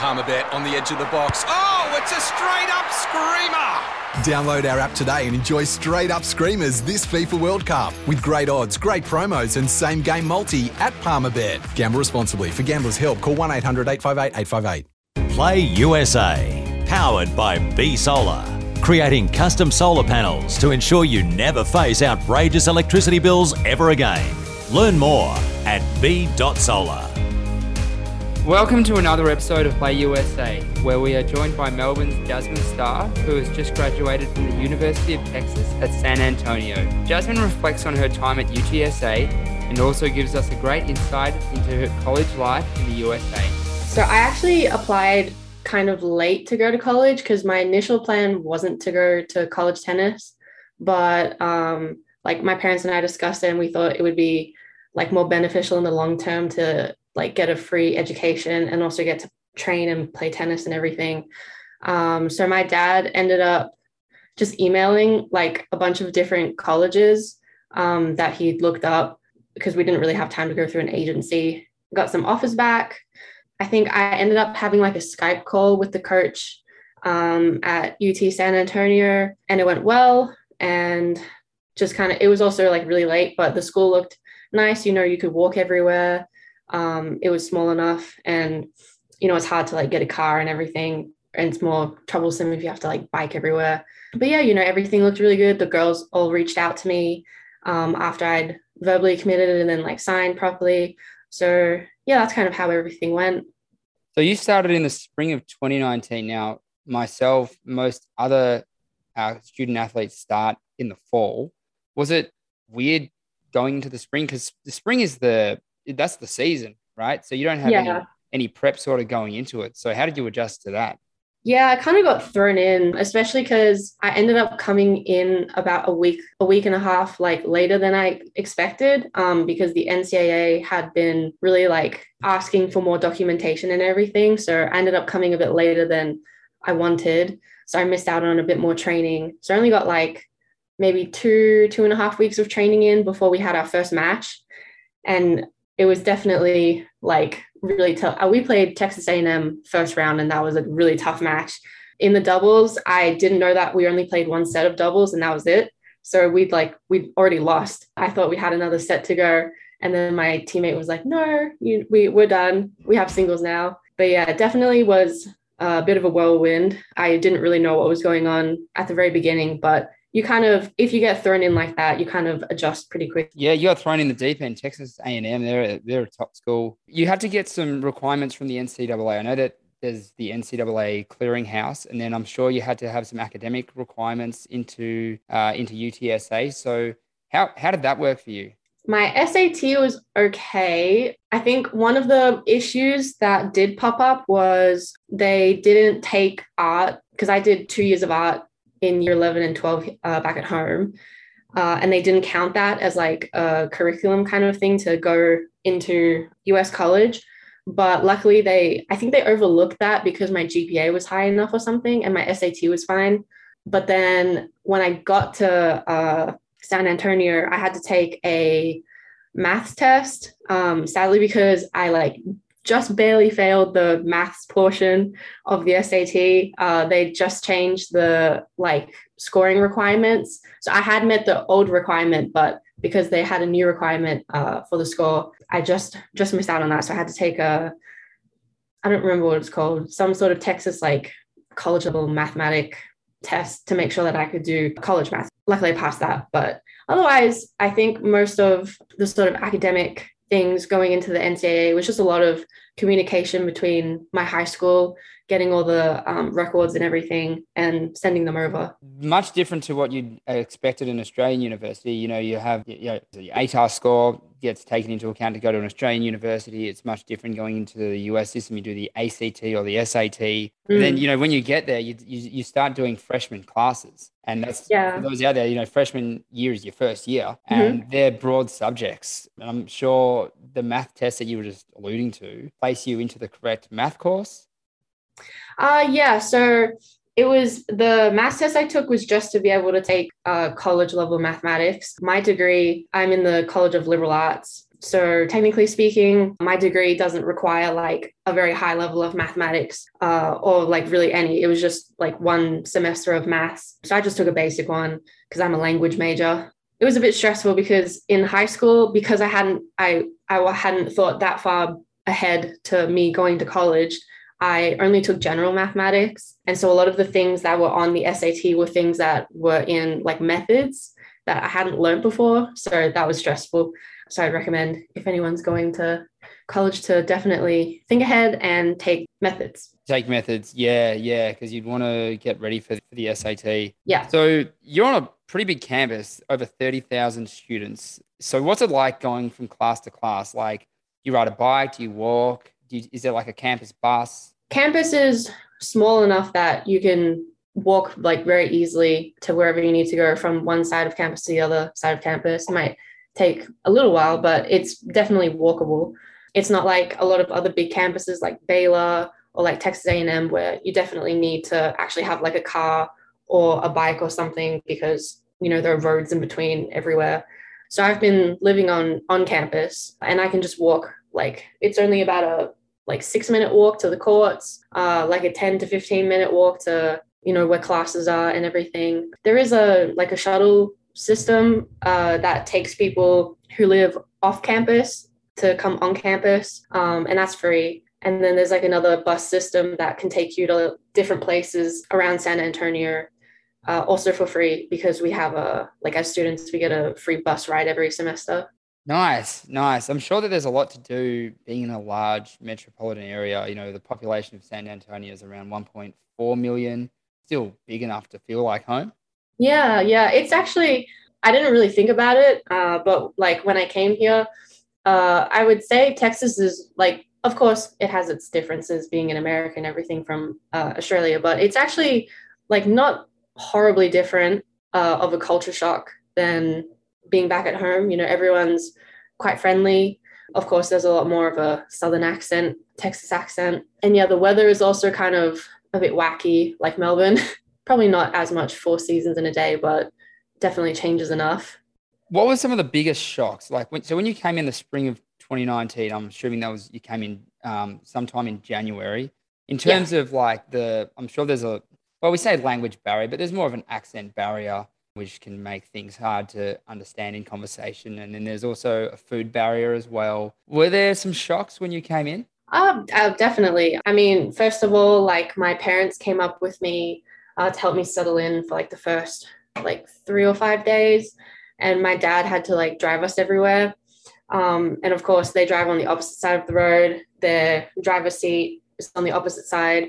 Palmerbet on the edge of the box. Oh, it's a straight up screamer! Download our app today and enjoy straight up screamers this FIFA World Cup with great odds, great promos, and same game multi at Palmerbet. Gamble responsibly. For gamblers' help, call 1 800 858 858. Play USA, powered by B Solar. Creating custom solar panels to ensure you never face outrageous electricity bills ever again. Learn more at b.solar. Welcome to another episode of Play USA, where we are joined by Melbourne's Jasmin Starr, who has just graduated from the University of Texas at San Antonio. Jasmin reflects on her time at UTSA and also gives us a great insight into her college life in the USA. So I actually applied kind of late to go to college because my initial plan wasn't to go to college tennis, but um, like my parents and I discussed it, and we thought it would be like more beneficial in the long term to like get a free education and also get to train and play tennis and everything. Um, so my dad ended up just emailing like a bunch of different colleges um, that he'd looked up because we didn't really have time to go through an agency. Got some offers back. I think I ended up having like a Skype call with the coach um, at UT San Antonio, and it went well. And just kind of, it was also like really late, but the school looked nice. You know, you could walk everywhere um, it was small enough and you know it's hard to like get a car and everything and it's more troublesome if you have to like bike everywhere. But yeah you know everything looked really good. The girls all reached out to me um, after i'd verbally committed and then like signed properly. So yeah that's kind of how everything went. So you started in the spring of 2019 now myself most other uh, student athletes start in the fall. Was it weird going into the spring? Because the spring is the that's the season, right? So you don't have yeah. any, any prep sort of going into it. So how did you adjust to that? Yeah, I kind of got thrown in, especially because I ended up coming in about a week, a week and a half like later than I expected, um, because the NCAA had been really like asking for more documentation and everything. So I ended up coming a bit later than I wanted. So I missed out on a bit more training. So I only got like maybe two, two and a half weeks of training in before we had our first match. And it was definitely like really tough. Uh, we played Texas A&M first round, and that was a really tough match. In the doubles, I didn't know that we only played one set of doubles, and that was it. So we'd like we'd already lost. I thought we had another set to go, and then my teammate was like, "No, you, we we're done. We have singles now." But yeah, it definitely was a bit of a whirlwind. I didn't really know what was going on at the very beginning, but you kind of if you get thrown in like that you kind of adjust pretty quick. Yeah you got thrown in the deep end. Texas a&m they're, they're a top school. You had to get some requirements from the ncaa i know that there's the ncaa clearinghouse and then i'm sure you had to have some academic requirements into uh, into utsa so how, how did that work for you? My SAT was okay. I think one of the issues that did pop up was they didn't take art because I did two years of art in year 11 and 12 uh, back at home. Uh, and they didn't count that as like a curriculum kind of thing to go into US college. But luckily, they, I think they overlooked that because my GPA was high enough or something and my SAT was fine. But then when I got to uh, San Antonio, I had to take a math test. Um, sadly, because I like just barely failed the maths portion of the SAT. Uh, they just changed the like scoring requirements. So I had met the old requirement, but because they had a new requirement uh, for the score, I just just missed out on that. So I had to take a I don't remember what it's called, some sort of Texas like college level mathematic test to make sure that I could do college math. Luckily, I passed that, but otherwise, I think most of the sort of academic things going into the NCAA was just a lot of communication between my high school, getting all the um, records and everything, and sending them over. Much different to what you'd expected in Australian university. You know, you have you know, the ATAR score gets taken into account to go to an Australian university. It's much different going into the US system. You do the ACT or the SAT. Mm. then, you know, when you get there, you, you, you start doing freshman classes. And that's yeah. for those out there, you know, freshman year is your first year mm-hmm. and mm-hmm. they're broad subjects. And I'm sure the math test that you were just alluding to place you into the correct math course. Uh, yeah. So it was the math test I took was just to be able to take uh, college level mathematics. My degree, I'm in the College of Liberal Arts. So, technically speaking, my degree doesn't require like a very high level of mathematics uh, or like really any. It was just like one semester of maths. So, I just took a basic one because I'm a language major. It was a bit stressful because in high school, because I hadn't, I, I hadn't thought that far ahead to me going to college, I only took general mathematics. And so a lot of the things that were on the SAT were things that were in like methods that I hadn't learned before. So that was stressful. So I'd recommend if anyone's going to college to definitely think ahead and take methods. Take methods, yeah, yeah, because you'd want to get ready for, the SAT. Yeah. So you're on a pretty big campus, over 30,000 students. So what's it like going from class to class? Like, you ride a bike? Do you walk? Do you, is there like a campus bus? Campus is small enough that you can walk like very easily to wherever you need to go from one side of campus to the other side of campus. It might take a little while, but it's definitely walkable. It's not like a lot of other big campuses like Baylor or like Texas A&M where you definitely need to actually have like a car or a bike or something because you know there are roads in between everywhere. So I've been living on on campus and I can just walk like it's only about a like 6 minute walk to the courts, uh like a 10 to 15 minute walk to you know where classes are and everything. There is a like a shuttle system uh, that takes people who live off campus to come on campus, um, and that's free. And then there's like another bus system that can take you to different places around San Antonio, uh, also for free because we have a like as students we get a free bus ride every semester. Nice, nice. I'm sure that there's a lot to do being in a large metropolitan area. You know, the population of San Antonio is around 1.4 million, still big enough to feel like home. Yeah, yeah. It's actually, I didn't really think about it, uh, but like when I came here, uh, I would say Texas is like, of course, it has its differences being an American, everything from uh, Australia, but it's actually like not horribly different uh, of a culture shock than being back at home. You know, everyone's quite friendly. Of course, there's a lot more of a Southern accent, Texas accent. And yeah, the weather is also kind of a bit wacky, like Melbourne. probably not as much four seasons in a day, but definitely changes enough. What were some of the biggest shocks? Like when, so when you came in the spring of 2019, I'm assuming that was you came in um, sometime in January. In terms yeah. of like the, I'm sure there's a well, we say language barrier, but there's more of an accent barrier which can make things hard to understand in conversation. And then there's also a food barrier as well. Were there some shocks when you came in? Uh, uh, definitely. I mean, first of all, like my parents came up with me uh, to help me settle in for like the first like three or five days. And my dad had to like drive us everywhere. Um, and of course, they drive on the opposite side of the road. Their driver's seat is on the opposite side,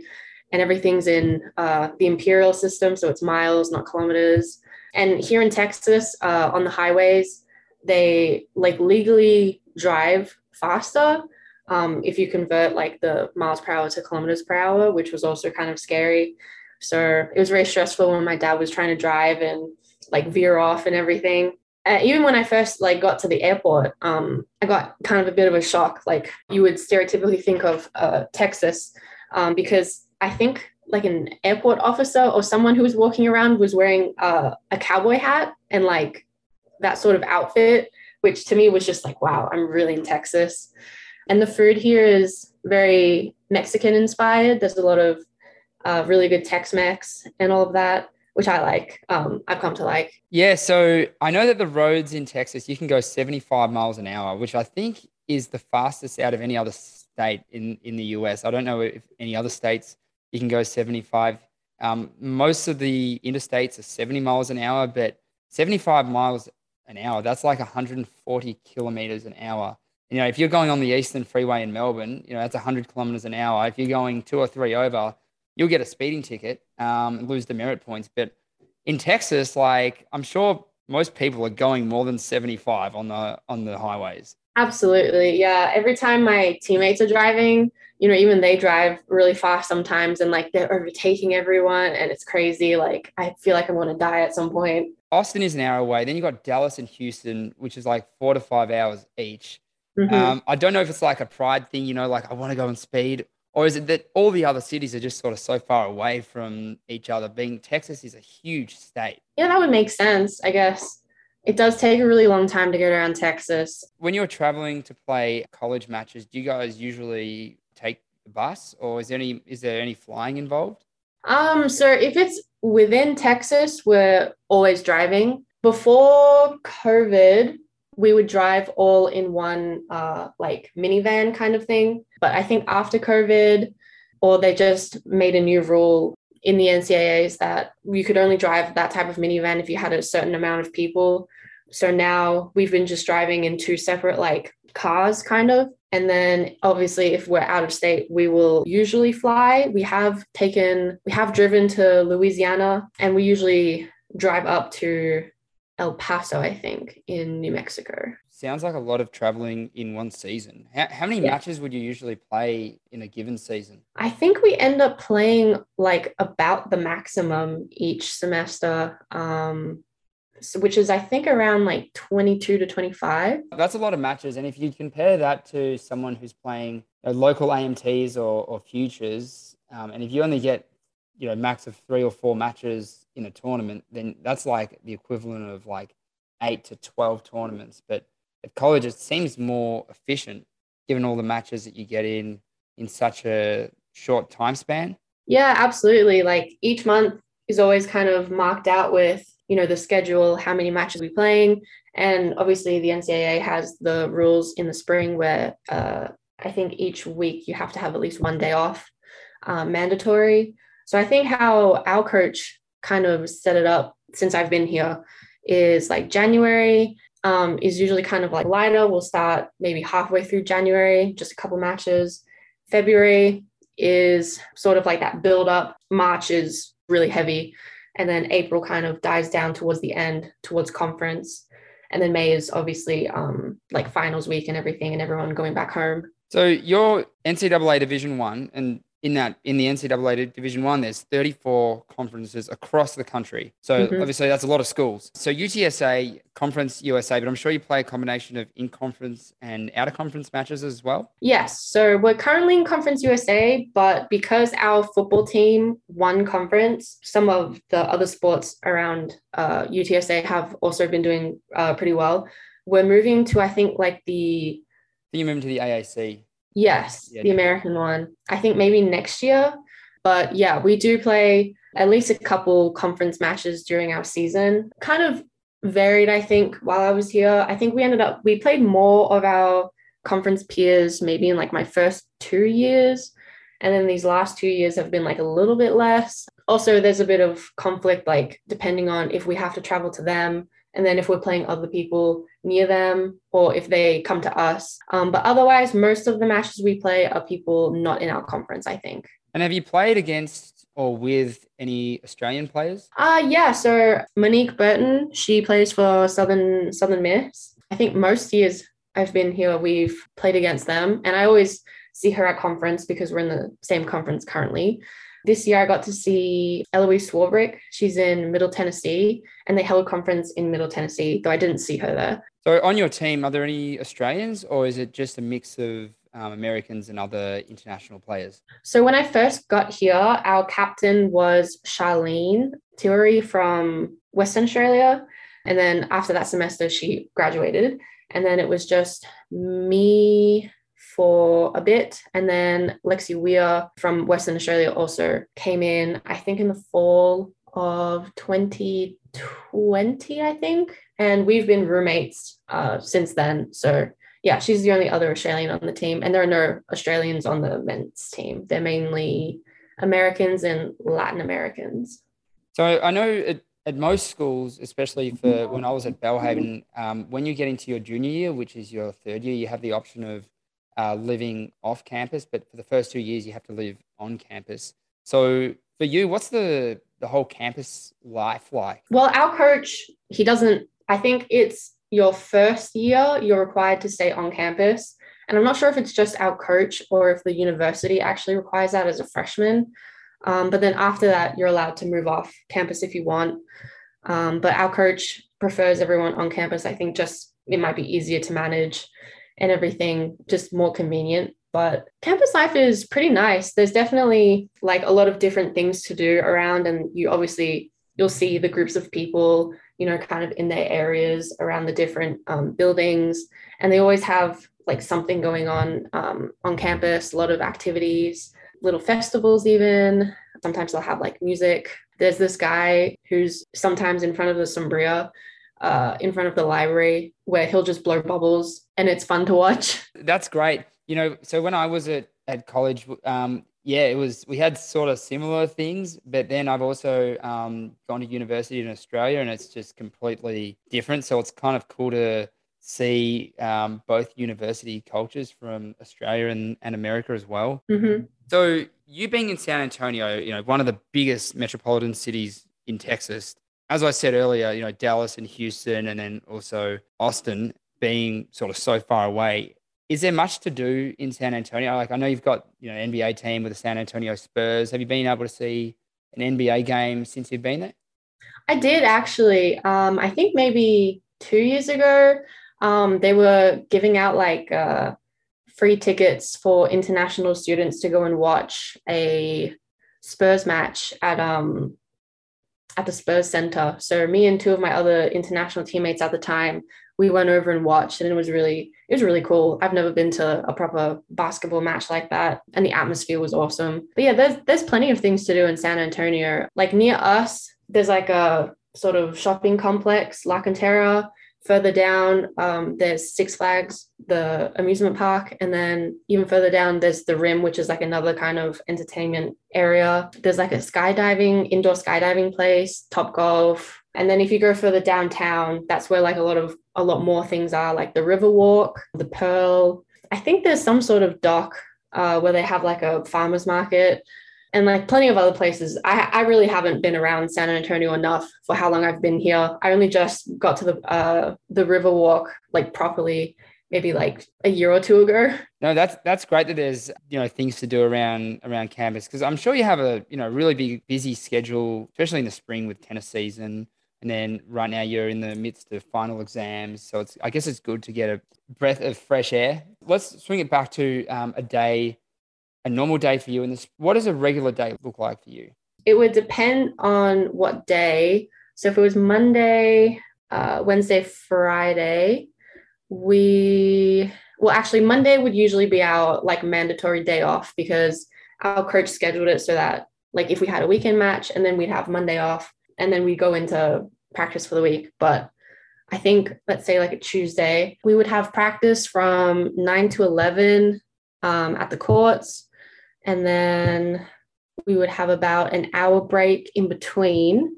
and everything's in uh, the imperial system. So it's miles, not kilometers. And here in Texas, uh, on the highways, they like legally drive faster um, if you convert like the miles per hour to kilometers per hour, which was also kind of scary. So it was very stressful when my dad was trying to drive and like veer off and everything. Uh, even when I first like got to the airport, um, I got kind of a bit of a shock. Like you would stereotypically think of uh, Texas, um, because I think like an airport officer or someone who was walking around was wearing uh, a cowboy hat and like that sort of outfit, which to me was just like, wow, I'm really in Texas. And the food here is very Mexican inspired. There's a lot of uh, really good Tex-Mex and all of that, which I like. Um, I've come to like. Yeah, so I know that the roads in Texas you can go 75 miles an hour, which I think is the fastest out of any other state in in the US. I don't know if any other states you can go 75. Um, most of the interstates are 70 miles an hour, but 75 miles an hour that's like 140 kilometers an hour. You know, if you're going on the Eastern Freeway in Melbourne, you know that's 100 kilometers an hour. If you're going two or three over, you'll get a speeding ticket um, and lose the merit points. But in Texas, like I'm sure most people are going more than 75 on the on the highways. Absolutely. Yeah. Every time my teammates are driving, you know, even they drive really fast sometimes and like they're overtaking everyone and it's crazy. Like I feel like I'm going to die at some point. Austin is an hour away. Then you got Dallas and Houston, which is like four to five hours each. Mm-hmm. Um, I don't know if it's like a pride thing, you know, like I want to go on speed, or is it that all the other cities are just sort of so far away from each other? Being Texas is a huge state. Yeah, that would make sense, I guess. It does take a really long time to get around Texas. When you're traveling to play college matches, do you guys usually take the bus or is there any is there any flying involved? Um, so if it's within Texas, we're always driving. Before COVID, we would drive all in one uh, like minivan kind of thing. But I think after COVID, or they just made a new rule in the NCAAs that you could only drive that type of minivan if you had a certain amount of people. So now we've been just driving in two separate like cars, kind of. And then obviously, if we're out of state, we will usually fly. We have taken, we have driven to Louisiana and we usually drive up to El Paso, I think, in New Mexico. Sounds like a lot of traveling in one season. How, how many Yeah. matches would you usually play in a given season? I think we end up playing like about the maximum each semester, um, so- which is I think around like 22 to 25. That's a lot of matches. And if you compare that to someone who's playing you know, local AMTs or, or futures, um, and if you only get you know max of three or four matches in a tournament, then that's like the equivalent of like eight to twelve tournaments. But at college, it seems more efficient given all the matches that you get in in such a short time span. Yeah, absolutely. Like each month is always kind of marked out with, you know, the schedule, how many matches we're playing. And obviously the NCAA has the rules in the spring where uh, I think each week you have to have at least one day off, uh, mandatory. So I think how our coach kind of set it up since I've been here is like January um, is usually kind of like lighter. We'll start maybe halfway through January, just a couple matches. February is sort of like that build up. March is really heavy. And then April kind of dies down towards the end, towards conference. And then May is obviously um, like finals week and everything, and everyone going back home. So you're NCAA Division One, and in that in the NCAA Division One, there's 34 conferences across the country. So Mhm. obviously that's a lot of schools. So UTSA, Conference USA, but I'm sure you play a combination of in-conference and out-of-conference matches as well. Yes. So we're currently in Conference USA, but because our football team won conference, some of the other sports around uh, UTSA have also been doing uh, pretty well. We're moving to, I think, like the Then you move into the AAC. Yes, Yeah. the American one. I think maybe next year. But yeah, we do play at least a couple conference matches during our season. Kind of varied, I think, while I was here. I think we ended up, we played more of our conference peers maybe in like my first two years. And then these last two years have been like a little bit less. Also, there's a bit of conflict, like depending on if we have to travel to them and then if we're playing other people near them or if they come to us. Um, but otherwise, most of the matches we play are people not in our conference, I think. And have you played against or with any Australian players? Uh yeah, so Monique Burton, she plays for Southern Southern Miss. I think most years I've been here, we've played against them. And I always see her at conference because we're in the same conference currently. This year I got to see Eloise Swarbrick. She's in Middle Tennessee and they held a conference in Middle Tennessee, though I didn't see her there. So on your team, are there any Australians, or is it just a mix of um, Americans and other international players? So when I first got here, our captain was Charlene Tillery from Western Australia. And then after that semester, she graduated. And then it was just me for a bit. And then Lexi Weir from Western Australia also came in, I think in the fall of 2020, I think. And we've been roommates uh, since then. So yeah, she's the only other Australian on the team. And there are no Australians on the men's team. They're mainly Americans and Latin Americans. So I know at, at most schools, especially for when I was at Belhaven, um, when you get into your junior year, which is your third year, you have the option of uh, living off campus, but for the first two years, you have to live on campus. So for you, what's the the whole campus life like? Well, our coach, he doesn't, I think it's your first year, you're required to stay on campus. And I'm not sure if it's just our coach or if the university actually requires that as a freshman. Um, but then after that, you're allowed to move off campus if you want. Um, but our coach prefers everyone on campus. I think just it might be easier to manage and everything, just more convenient. But campus life is pretty nice. There's definitely like a lot of different things to do around, and you obviously you'll see the groups of people you know, kind of in their areas around the different um, buildings. And they always have like something going on um, on campus, a lot of activities, little festivals, even. Sometimes they'll have like music. There's this guy who's sometimes in front of the Sombrilla, uh, in front of the library, where he'll just blow bubbles and it's fun to watch. That's great. You know, so when I was at, at college, um, yeah, it was, we had sort of similar things, but then I've also um, gone to university in Australia and it's just completely different. So it's kind of cool to see um, both university cultures from Australia and, and America as well. Mm-hmm. So you being in San Antonio, you know, one of the biggest metropolitan cities in Texas, as I said earlier, you know, Dallas and Houston, and then also Austin being sort of so far away. Is there much to do in San Antonio? Like I know you've got, you know, NBA team with the San Antonio Spurs. Have you been able to see an NBA game since you've been there? I did actually. Um, I think maybe two years ago, um, they were giving out like uh, free tickets for international students to go and watch a Spurs match at um at the Spurs Center. So me and two of my other international teammates at the time, we went over and watched, and it was really it was really cool. I've never been to a proper basketball match like that, and the atmosphere was awesome. But yeah, there's there's plenty of things to do in San Antonio. Like near us, there's like a sort of shopping complex, La Cantera, Further down, um, there's Six Flags, the amusement park. And then even further down, there's the Rim, which is like another kind of entertainment area. There's like a skydiving, indoor skydiving place, Top Golf. And then if you go further downtown, that's where like a lot of a lot more things are, like the River Walk, the Pearl. I think there's some sort of dock uh, where they have like a farmer's market and like plenty of other places. I, I really haven't been around San Antonio enough for how long I've been here. I only just got to the uh, the Riverwalk like properly maybe like a year or two ago. No, that's that's great that there's you know things to do around around campus because I'm sure you have a you know really big busy schedule, especially in the spring with tennis season. And then right now you're in the midst of final exams, so it's I guess it's good to get a breath of fresh air. Let's swing it back to um, a day a normal day for you? And this, what does a regular day look like for you? It would depend on what day. So if it was Monday, uh, Wednesday, Friday, we well actually Monday would usually be our like mandatory day off because our coach scheduled it so that like if we had a weekend match and then we'd have Monday off and then we go into practice for the week. But I think let's say like a Tuesday, we would have practice from nine to eleven um, at the courts. And then we would have about an hour break in between.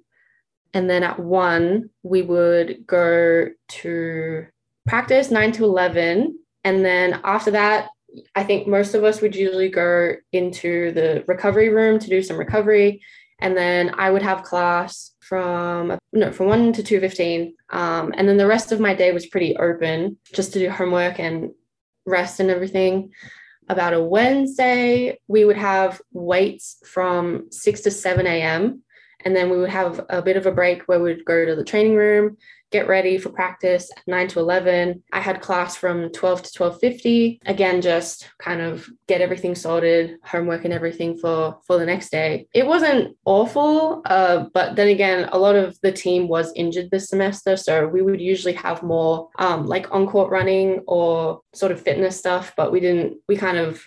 And then at one, we would go to practice nine to 11. And then after that, I think most of us would usually go into the recovery room to do some recovery. And then I would have class from no from one to two fifteen, um, and then the rest of my day was pretty open, just to do homework and rest and everything about a Wednesday, we would have weights from 6 to 7 a.m. And then we would have a bit of a break where we'd go to the training room, get ready for practice 9 to 11 i had class from 12 to 12.50 again just kind of get everything sorted homework and everything for for the next day. It wasn't awful uh, but then again a lot of the team was injured this semester so we would usually have more um, like on court running or sort of fitness stuff but we didn't we kind of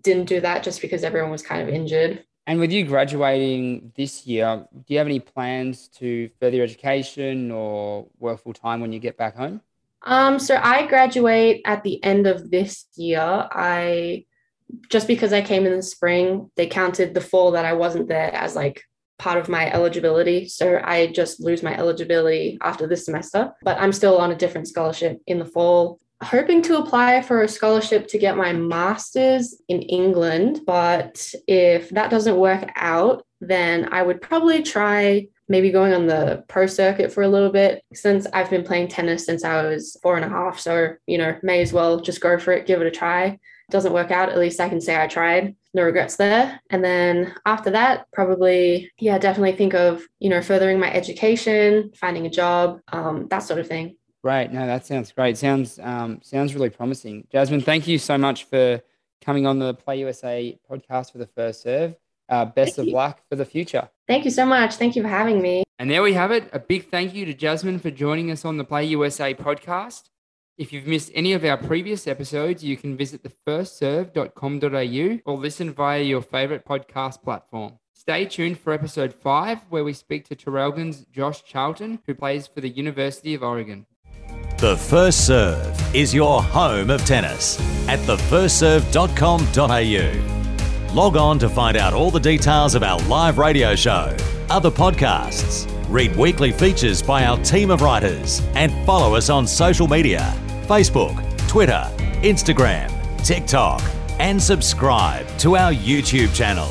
didn't do that just because everyone was kind of injured and with you graduating this year, do you have any plans to further education or work full time when you get back home? Um, so I graduate at the end of this year. I just because I came in the spring, they counted the fall that I wasn't there as like part of my eligibility. So I just lose my eligibility after this semester, but I'm still on a different scholarship in the fall hoping to apply for a scholarship to get my master's in England. But if that doesn't work out, then I would probably try maybe going on the pro circuit for a little bit since I've been playing tennis since I was four and a half. So, you know, may as well just go for it, give it a try. Doesn't work out, at least I can say I tried. No regrets there. And then after that, probably, yeah, definitely think of, you know, furthering my education, finding a job, um, that sort of thing. Great. No, that sounds great. Sounds um, sounds really promising. Jasmin, thank you so much for coming on the Play USA podcast for the first serve. Uh, best thank of you. luck for the future. Thank you so much. Thank you for having me. And there we have it. A big thank you to Jasmin for joining us on the Play USA podcast. If you've missed any of our previous episodes, you can visit thefirstserve.com.au or listen via your favorite podcast platform. Stay tuned for episode 5, where we speak to Traralgon's Josh Charlton, who plays for the University of Oregon. The First Serve is your home of tennis at thefirstserve.com.au. Log on to find out all the details of our live radio show, other podcasts, read weekly features by our team of writers, and follow us on social media Facebook, Twitter, Instagram, TikTok, and subscribe to our YouTube channel.